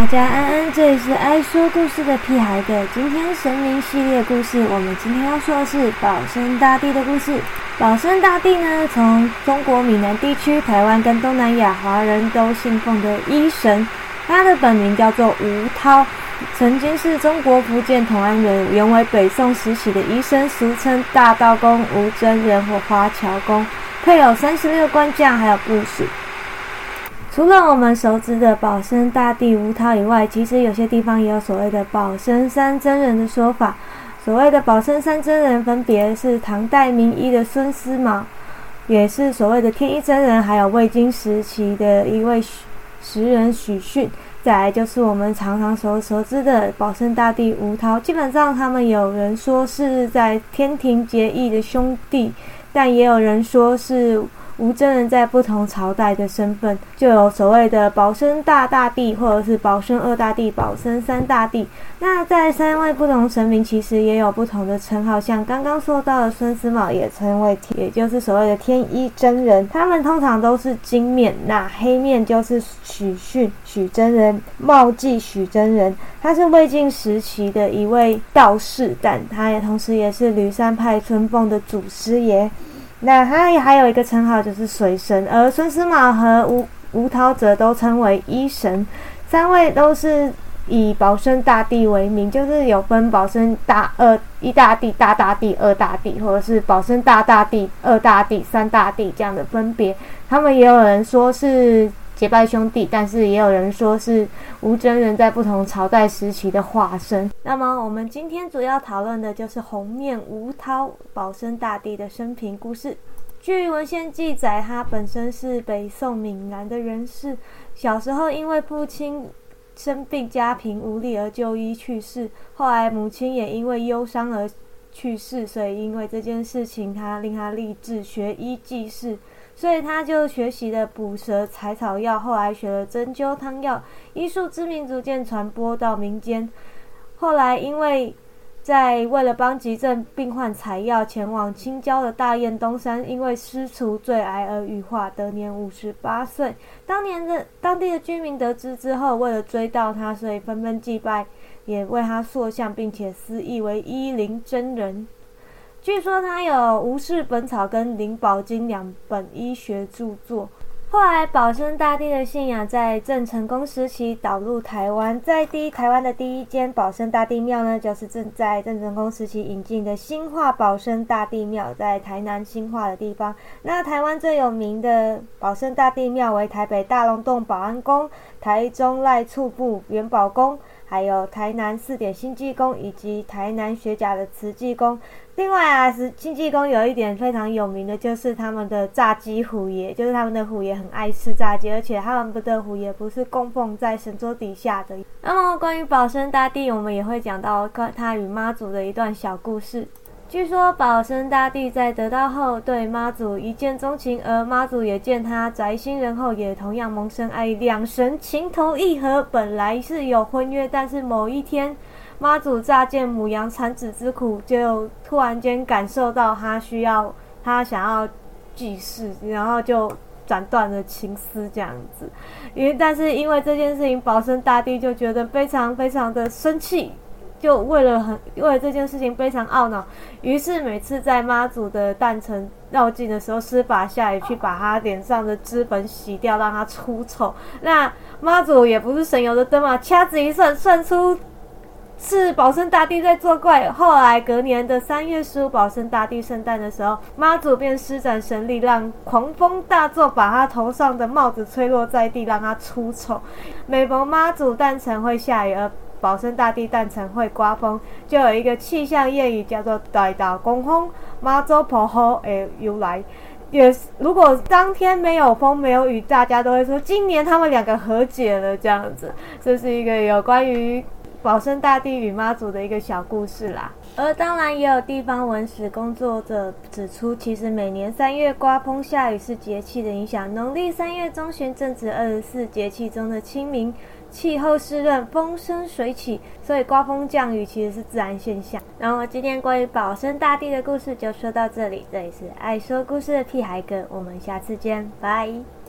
大家安安，这里是爱说故事的屁孩的。今天神明系列故事，我们今天要说的是保生大帝的故事。保生大帝呢，从中国闽南地区、台湾跟东南亚华人都信奉的医神，他的本名叫做吴涛，曾经是中国福建同安人，原为北宋时期的医生，俗称大道公吴真人或花桥公，配有三十六官将，还有部属。除了我们熟知的保生大帝吴涛以外，其实有些地方也有所谓的保生三真人的说法。所谓的保生三真人，分别是唐代名医的孙思邈，也是所谓的天一真人，还有魏晋时期的一位时人许逊。再来就是我们常常所熟知的保生大帝吴涛。基本上，他们有人说是在天庭结义的兄弟，但也有人说是。吴真人在不同朝代的身份，就有所谓的保生大大帝，或者是保生二大帝、保生三大帝。那在三位不同神明，其实也有不同的称号，像刚刚说到的孙思邈，也称为，也就是所谓的天一真人。他们通常都是金面，那黑面就是许逊、许真人，茂济许真人。他是魏晋时期的一位道士，但他也同时也是吕山派春凤的祖师爷。那他还有一个称号就是水神，而孙思邈和吴吴涛则都称为医神，三位都是以保生大帝为名，就是有分保生大二一大帝、大大帝、二大帝，或者是保生大大帝、二大帝、三大帝这样的分别。他们也有人说是。结拜兄弟，但是也有人说是吴真人在不同朝代时期的化身。那么，我们今天主要讨论的就是红面吴涛保生大帝的生平故事。据文献记载，他本身是北宋闽南的人士，小时候因为父亲生病，家贫无力而就医去世。后来母亲也因为忧伤而去世，所以因为这件事情，他令他立志学医济世。所以他就学习了捕蛇采草药，后来学了针灸汤药，医术知名逐渐传播到民间。后来因为在为了帮急症病患采药，前往青椒的大雁东山，因为失除最癌而羽化，得年五十八岁。当年的当地的居民得知之后，为了追悼他，所以纷纷祭拜，也为他塑像，并且私译为一灵真人。据说他有《吴氏本草》跟《灵宝经》两本医学著作。后来，保生大帝的信仰在郑成功时期导入台湾，在第台湾的第一间保生大帝庙呢，就是正在郑成功时期引进的新化保生大帝庙，在台南新化的地方。那台湾最有名的保生大帝庙为台北大龙洞保安宫、台中赖厝部元宝宫。还有台南四点新济宫以及台南学甲的慈济宫。另外啊，是新济宫有一点非常有名的，就是他们的炸鸡虎爷，就是他们的虎爷很爱吃炸鸡，而且他们的虎爷不是供奉在神桌底下的。那么关于保生大帝，我们也会讲到他与妈祖的一段小故事。据说保生大帝在得道后对妈祖一见钟情，而妈祖也见他宅心仁厚，也同样萌生爱意，两神情投意合。本来是有婚约，但是某一天妈祖乍见母羊产子之苦，就突然间感受到他需要，他想要祭祀，然后就斩断了情丝这样子。因为但是因为这件事情，保生大帝就觉得非常非常的生气。就为了很为了这件事情非常懊恼，于是每次在妈祖的诞辰绕境的时候，施法下雨去把他脸上的脂粉洗掉，让他出丑。那妈祖也不是省油的灯嘛，掐指一算，算出是保生大帝在作怪。后来隔年的三月十五，保生大帝圣诞的时候，妈祖便施展神力，让狂风大作，把他头上的帽子吹落在地，让他出丑。每逢妈祖诞辰会下雨，而保生大帝诞辰会刮风，就有一个气象谚语叫做“大大公风，妈祖婆好”的由来。也如果当天没有风没有雨，大家都会说今年他们两个和解了这样子。这是一个有关于保生大帝与妈祖的一个小故事啦。而当然也有地方文史工作者指出，其实每年三月刮风下雨是节气的影响。农历三月中旬正值二十四节气中的清明。气候湿润，风生水起，所以刮风降雨其实是自然现象。那么今天关于保生大帝的故事就说到这里，这里是爱说故事的屁孩哥，我们下次见，拜。